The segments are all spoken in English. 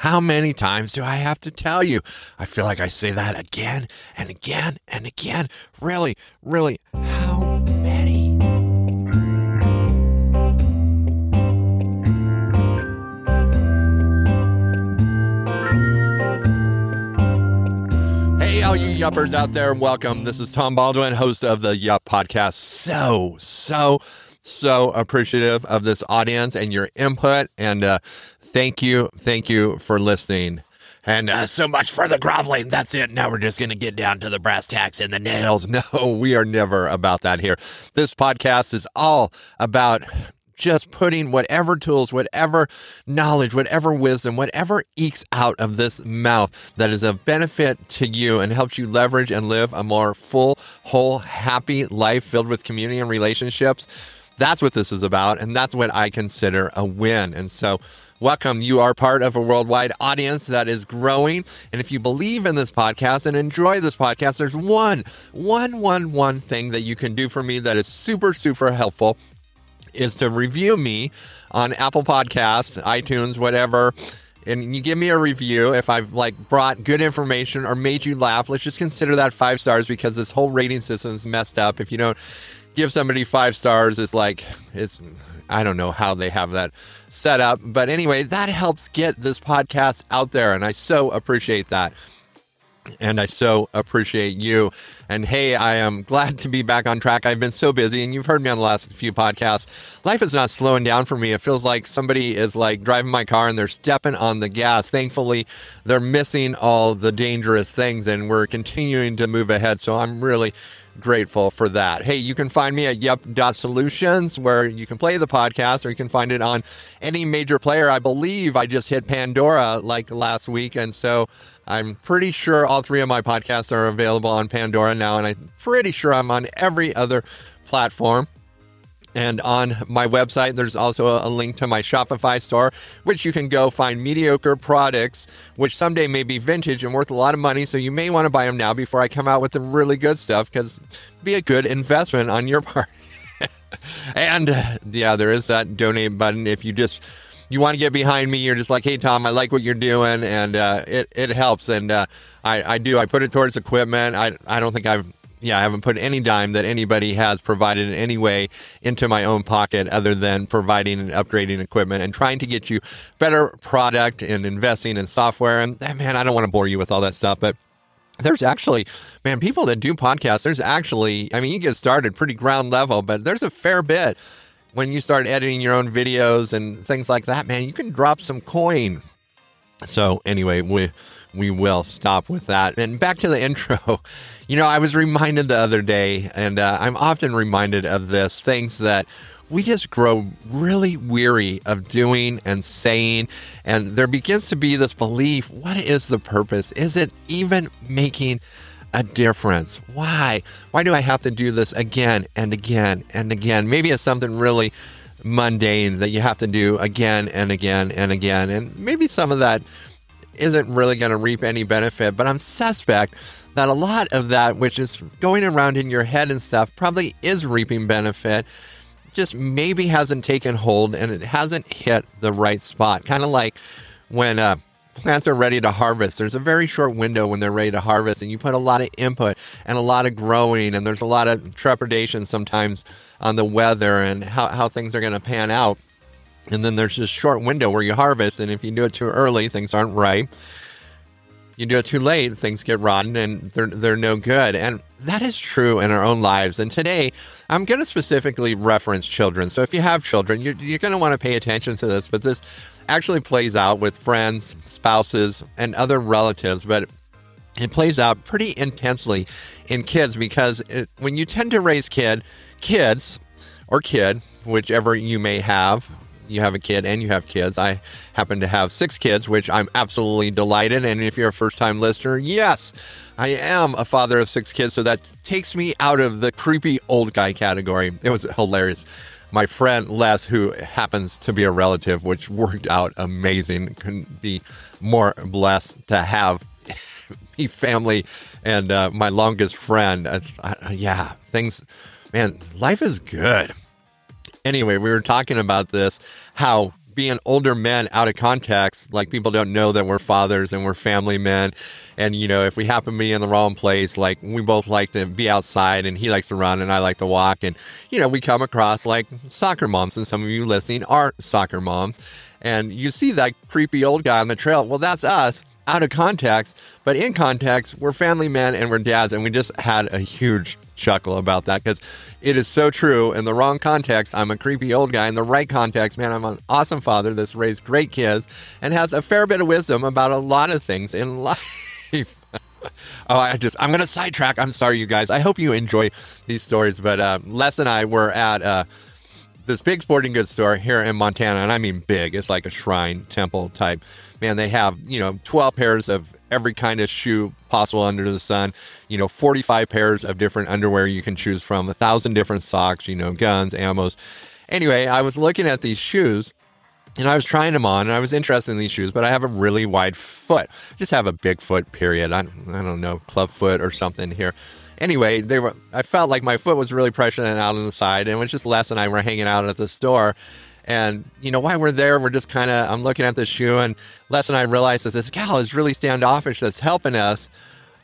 How many times do I have to tell you? I feel like I say that again and again and again. Really, really, how many? Hey, all you yuppers out there, welcome. This is Tom Baldwin, host of the Yup Podcast. So, so, so appreciative of this audience and your input. And uh, thank you, thank you for listening. And uh, so much for the groveling. That's it. Now we're just going to get down to the brass tacks and the nails. No, we are never about that here. This podcast is all about just putting whatever tools, whatever knowledge, whatever wisdom, whatever ekes out of this mouth that is of benefit to you and helps you leverage and live a more full, whole, happy life filled with community and relationships. That's what this is about. And that's what I consider a win. And so, Welcome. You are part of a worldwide audience that is growing. And if you believe in this podcast and enjoy this podcast, there's one, one, one, one thing that you can do for me that is super, super helpful is to review me on Apple Podcasts, iTunes, whatever. And you give me a review if I've like brought good information or made you laugh. Let's just consider that five stars because this whole rating system is messed up. If you don't give somebody five stars, it's like it's I don't know how they have that set up. But anyway, that helps get this podcast out there. And I so appreciate that. And I so appreciate you. And hey, I am glad to be back on track. I've been so busy, and you've heard me on the last few podcasts. Life is not slowing down for me. It feels like somebody is like driving my car and they're stepping on the gas. Thankfully, they're missing all the dangerous things, and we're continuing to move ahead. So I'm really grateful for that. Hey, you can find me at yup.solutions where you can play the podcast or you can find it on any major player. I believe I just hit Pandora like last week. And so I'm pretty sure all three of my podcasts are available on Pandora now. And I'm pretty sure I'm on every other platform. And on my website, there's also a link to my Shopify store, which you can go find mediocre products, which someday may be vintage and worth a lot of money. So you may want to buy them now before I come out with the really good stuff, because be a good investment on your part. and yeah, there is that donate button if you just you want to get behind me. You're just like, hey Tom, I like what you're doing, and uh, it it helps. And uh, I I do. I put it towards equipment. I I don't think I've yeah, I haven't put any dime that anybody has provided in any way into my own pocket other than providing and upgrading equipment and trying to get you better product and investing in software. And eh, man, I don't want to bore you with all that stuff, but there's actually, man, people that do podcasts, there's actually, I mean, you get started pretty ground level, but there's a fair bit when you start editing your own videos and things like that, man, you can drop some coin. So anyway, we we will stop with that. And back to the intro. You know, I was reminded the other day, and uh, I'm often reminded of this things that we just grow really weary of doing and saying. And there begins to be this belief what is the purpose? Is it even making a difference? Why? Why do I have to do this again and again and again? Maybe it's something really mundane that you have to do again and again and again. And maybe some of that isn't really going to reap any benefit, but I'm suspect that a lot of that, which is going around in your head and stuff, probably is reaping benefit. Just maybe hasn't taken hold and it hasn't hit the right spot. Kind of like when uh, plants are ready to harvest. There's a very short window when they're ready to harvest, and you put a lot of input and a lot of growing, and there's a lot of trepidation sometimes on the weather and how, how things are going to pan out. And then there's this short window where you harvest, and if you do it too early, things aren't ripe. You do it too late, things get rotten and they're, they're no good. And that is true in our own lives. And today, I'm going to specifically reference children. So if you have children, you're, you're going to want to pay attention to this, but this actually plays out with friends, spouses, and other relatives. But it plays out pretty intensely in kids because it, when you tend to raise kid, kids or kid, whichever you may have, you have a kid and you have kids. I happen to have six kids, which I'm absolutely delighted. And if you're a first time listener, yes, I am a father of six kids. So that takes me out of the creepy old guy category. It was hilarious. My friend Les, who happens to be a relative, which worked out amazing, couldn't be more blessed to have me family and uh, my longest friend. Uh, yeah, things, man, life is good anyway, we were talking about this how being older men out of context, like people don't know that we're fathers and we're family men. And, you know, if we happen to be in the wrong place, like we both like to be outside and he likes to run and I like to walk. And, you know, we come across like soccer moms, and some of you listening are soccer moms. And you see that creepy old guy on the trail. Well, that's us out of context, but in context, we're family men and we're dads. And we just had a huge chuckle about that because it is so true. In the wrong context, I'm a creepy old guy. In the right context, man, I'm an awesome father that's raised great kids and has a fair bit of wisdom about a lot of things in life. oh, I just, I'm going to sidetrack. I'm sorry, you guys. I hope you enjoy these stories. But uh, Les and I were at uh, this big sporting goods store here in Montana, and I mean big. It's like a shrine temple type. Man, they have, you know, 12 pairs of every kind of shoe possible under the sun. You know, 45 pairs of different underwear you can choose from, a thousand different socks, you know, guns, ammos. Anyway, I was looking at these shoes and I was trying them on and I was interested in these shoes, but I have a really wide foot. I just have a big foot, period. I, I don't know, club foot or something here. Anyway, they were. I felt like my foot was really pressing out on the side, and it was just Les and I were hanging out at the store, and, you know, while we're there, we're just kind of, I'm looking at this shoe, and Les and I realize that this gal is really standoffish that's helping us.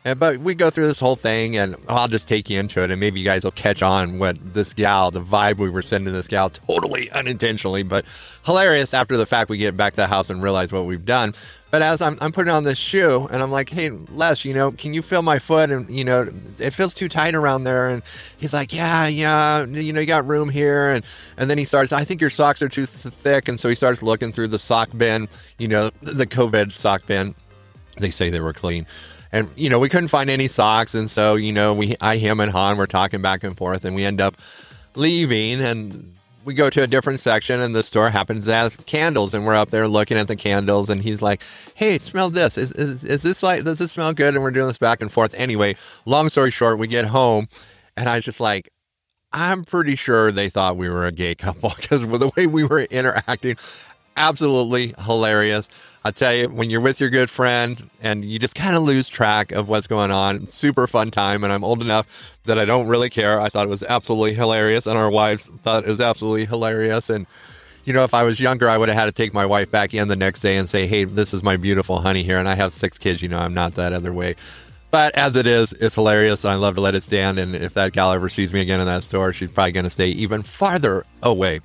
And, but we go through this whole thing, and I'll just take you into it, and maybe you guys will catch on what this gal, the vibe we were sending this gal, totally unintentionally, but hilarious after the fact we get back to the house and realize what we've done. But as I'm, I'm putting on this shoe and I'm like, hey, Les, you know, can you feel my foot? And, you know, it feels too tight around there. And he's like, yeah, yeah, you know, you got room here. And, and then he starts, I think your socks are too thick. And so he starts looking through the sock bin, you know, the COVID sock bin. They say they were clean. And, you know, we couldn't find any socks. And so, you know, we, I, him, and Han were talking back and forth and we end up leaving. And we go to a different section and the store happens to have candles and we're up there looking at the candles and he's like hey smell this. Is, is, is this like does this smell good? And we're doing this back and forth. Anyway long story short we get home and i was just like i'm pretty sure they thought we were a gay couple because the way we were interacting absolutely hilarious I tell you, when you're with your good friend and you just kind of lose track of what's going on, super fun time. And I'm old enough that I don't really care. I thought it was absolutely hilarious, and our wives thought it was absolutely hilarious. And you know, if I was younger, I would have had to take my wife back in the next day and say, "Hey, this is my beautiful honey here." And I have six kids. You know, I'm not that other way. But as it is, it's hilarious. And I love to let it stand. And if that gal ever sees me again in that store, she's probably going to stay even farther away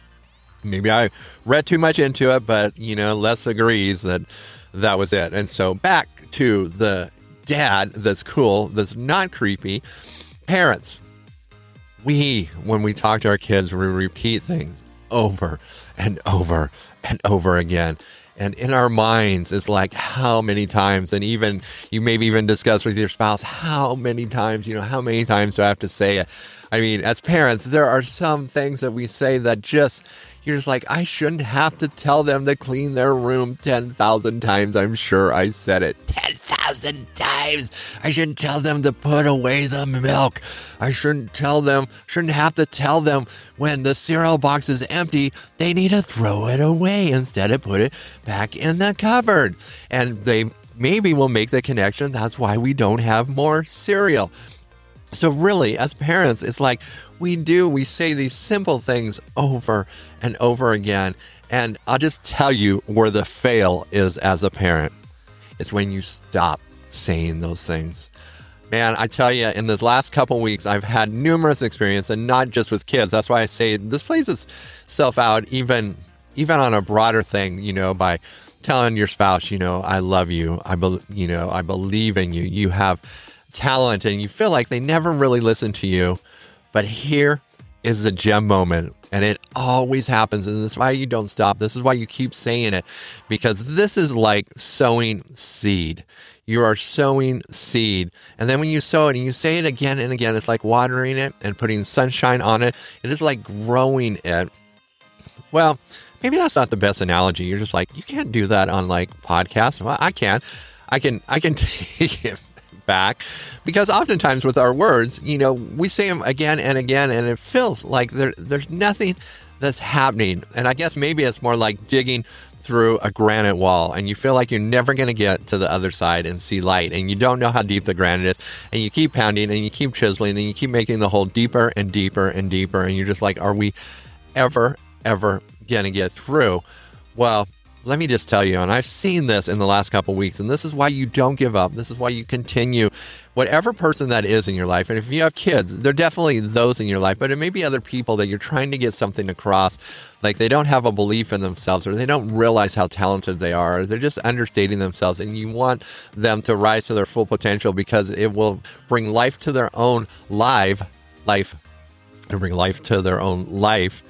maybe I read too much into it, but you know, Les agrees that that was it. And so back to the dad that's cool, that's not creepy. Parents, we, when we talk to our kids, we repeat things over and over and over again. And in our minds, it's like how many times, and even you maybe even discuss with your spouse, how many times, you know, how many times do I have to say it? I mean, as parents, there are some things that we say that just, you're just like, I shouldn't have to tell them to clean their room 10,000 times. I'm sure I said it 10,000 times. I shouldn't tell them to put away the milk. I shouldn't tell them, shouldn't have to tell them when the cereal box is empty, they need to throw it away instead of put it back in the cupboard. And they maybe will make the connection. That's why we don't have more cereal. So, really, as parents, it's like we do, we say these simple things over and over again. And I'll just tell you where the fail is as a parent it's when you stop saying those things. Man, I tell you, in the last couple weeks, I've had numerous experiences, and not just with kids. That's why I say this plays itself out even even on a broader thing. You know, by telling your spouse, you know, I love you. I you know, I believe in you. You have talent, and you feel like they never really listen to you. But here is a gem moment, and it always happens. And this is why you don't stop. This is why you keep saying it, because this is like sowing seed. You are sowing seed. And then when you sow it and you say it again and again, it's like watering it and putting sunshine on it. It is like growing it. Well, maybe that's not the best analogy. You're just like, you can't do that on like podcasts. Well, I can. I can I can take it back because oftentimes with our words, you know, we say them again and again, and it feels like there, there's nothing that's happening. And I guess maybe it's more like digging through a granite wall and you feel like you're never going to get to the other side and see light and you don't know how deep the granite is and you keep pounding and you keep chiseling and you keep making the hole deeper and deeper and deeper and you're just like are we ever ever going to get through Well, let me just tell you, and I've seen this in the last couple weeks, and this is why you don't give up. This is why you continue. Whatever person that is in your life, and if you have kids, they're definitely those in your life, but it may be other people that you're trying to get something across. Like they don't have a belief in themselves, or they don't realize how talented they are, or they're just understating themselves, and you want them to rise to their full potential because it will bring life to their own life, life, and bring life to their own life,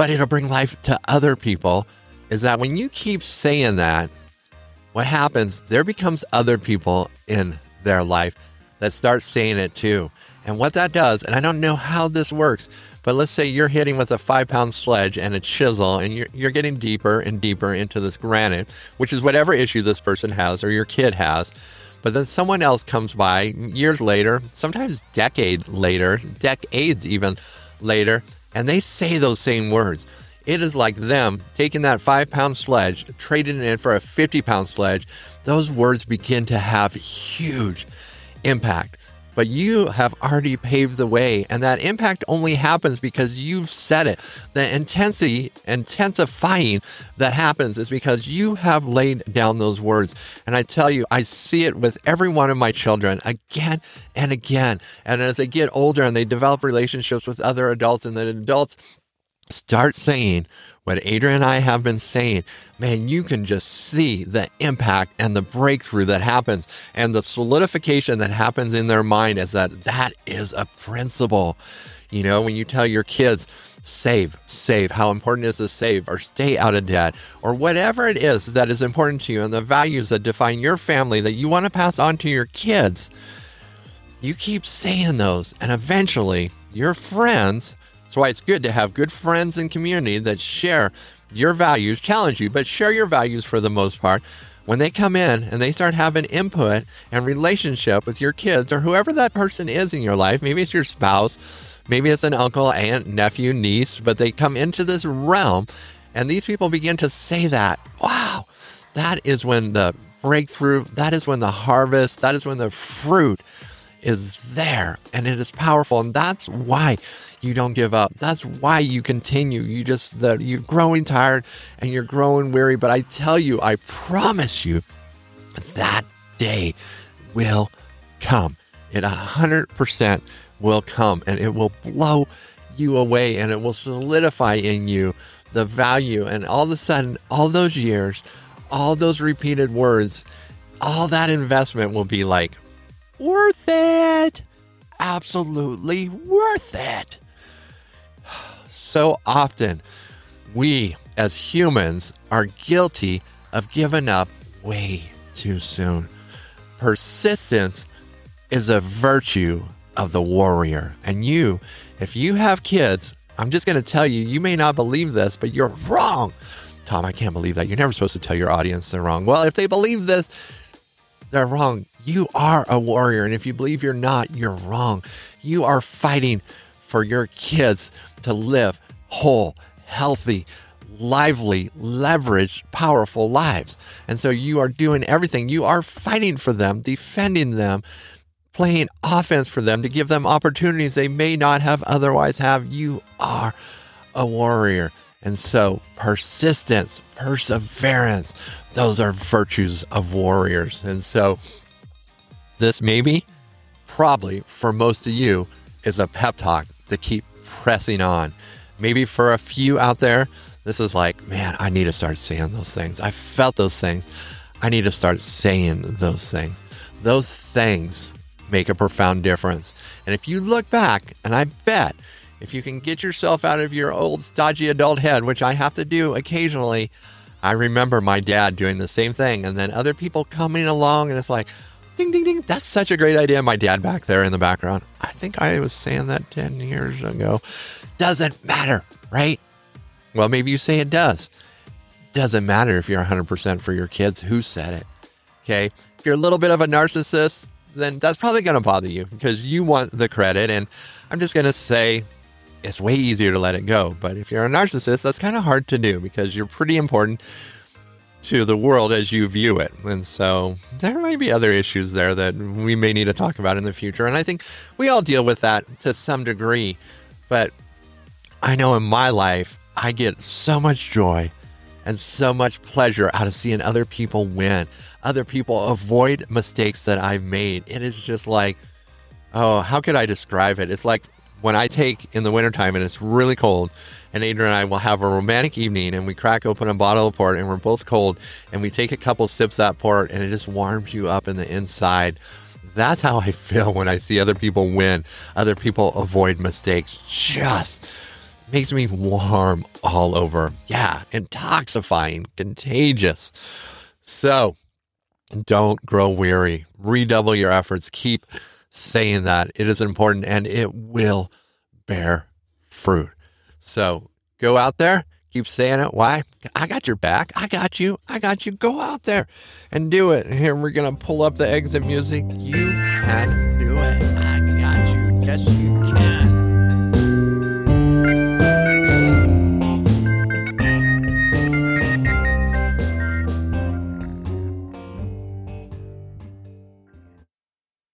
but it'll bring life to other people is that when you keep saying that, what happens, there becomes other people in their life that start saying it too. And what that does, and I don't know how this works, but let's say you're hitting with a five pound sledge and a chisel, and you're, you're getting deeper and deeper into this granite, which is whatever issue this person has or your kid has. But then someone else comes by years later, sometimes decade later, decades even later, and they say those same words. It is like them taking that five pound sledge, trading it in for a 50 pound sledge. Those words begin to have huge impact. But you have already paved the way, and that impact only happens because you've said it. The intensity, intensifying that happens is because you have laid down those words. And I tell you, I see it with every one of my children again and again. And as they get older and they develop relationships with other adults, and the adults start saying what Adrian and I have been saying, man, you can just see the impact and the breakthrough that happens and the solidification that happens in their mind is that that is a principle. You know, when you tell your kids, save, save, how important is to save or stay out of debt or whatever it is that is important to you and the values that define your family that you want to pass on to your kids, you keep saying those and eventually your friends that's why it's good to have good friends and community that share your values, challenge you, but share your values for the most part. When they come in and they start having input and relationship with your kids or whoever that person is in your life, maybe it's your spouse, maybe it's an uncle, aunt, nephew, niece, but they come into this realm and these people begin to say that. Wow, that is when the breakthrough, that is when the harvest, that is when the fruit is there and it is powerful. And that's why you don't give up. That's why you continue. You just that you're growing tired and you're growing weary. But I tell you, I promise you, that day will come. It a hundred percent will come, and it will blow you away, and it will solidify in you the value. And all of a sudden, all those years, all those repeated words, all that investment will be like worth it. Absolutely worth it so often we as humans are guilty of giving up way too soon. Persistence is a virtue of the warrior. And you, if you have kids, I'm just going to tell you, you may not believe this, but you're wrong. Tom, I can't believe that. You're never supposed to tell your audience they're wrong. Well, if they believe this, they're wrong. You are a warrior. And if you believe you're not, you're wrong. You are fighting for your kids to live whole, healthy, lively, leveraged, powerful lives. And so you are doing everything. You are fighting for them, defending them, playing offense for them to give them opportunities they may not have otherwise have. You are a warrior. And so persistence, perseverance, those are virtues of warriors. And so this maybe, probably for most of you, is a pep talk to keep pressing on. Maybe for a few out there, this is like, man, I need to start saying those things. I felt those things. I need to start saying those things. Those things make a profound difference. And if you look back, and I bet if you can get yourself out of your old stodgy adult head, which I have to do occasionally, I remember my dad doing the same thing. And then other people coming along, and it's like, ding, ding, ding. That's such a great idea. My dad back there in the background. I think I was saying that 10 years ago. Doesn't matter, right? Well, maybe you say it does. Doesn't matter if you're 100% for your kids. Who said it? Okay. If you're a little bit of a narcissist, then that's probably going to bother you because you want the credit. And I'm just going to say it's way easier to let it go. But if you're a narcissist, that's kind of hard to do because you're pretty important to the world as you view it. And so there might be other issues there that we may need to talk about in the future. And I think we all deal with that to some degree. But I know in my life, I get so much joy and so much pleasure out of seeing other people win, other people avoid mistakes that I've made. It is just like, oh, how could I describe it? It's like when I take in the wintertime and it's really cold, and Adrian and I will have a romantic evening and we crack open a bottle of port and we're both cold and we take a couple sips of that port and it just warms you up in the inside. That's how I feel when I see other people win, other people avoid mistakes. Just makes me warm all over. Yeah, intoxifying, contagious. So don't grow weary. Redouble your efforts. Keep saying that. It is important and it will bear fruit. So go out there, keep saying it. Why? I got your back. I got you. I got you. Go out there and do it. Here, we're going to pull up the exit music. You can do it. I got you. Yes, you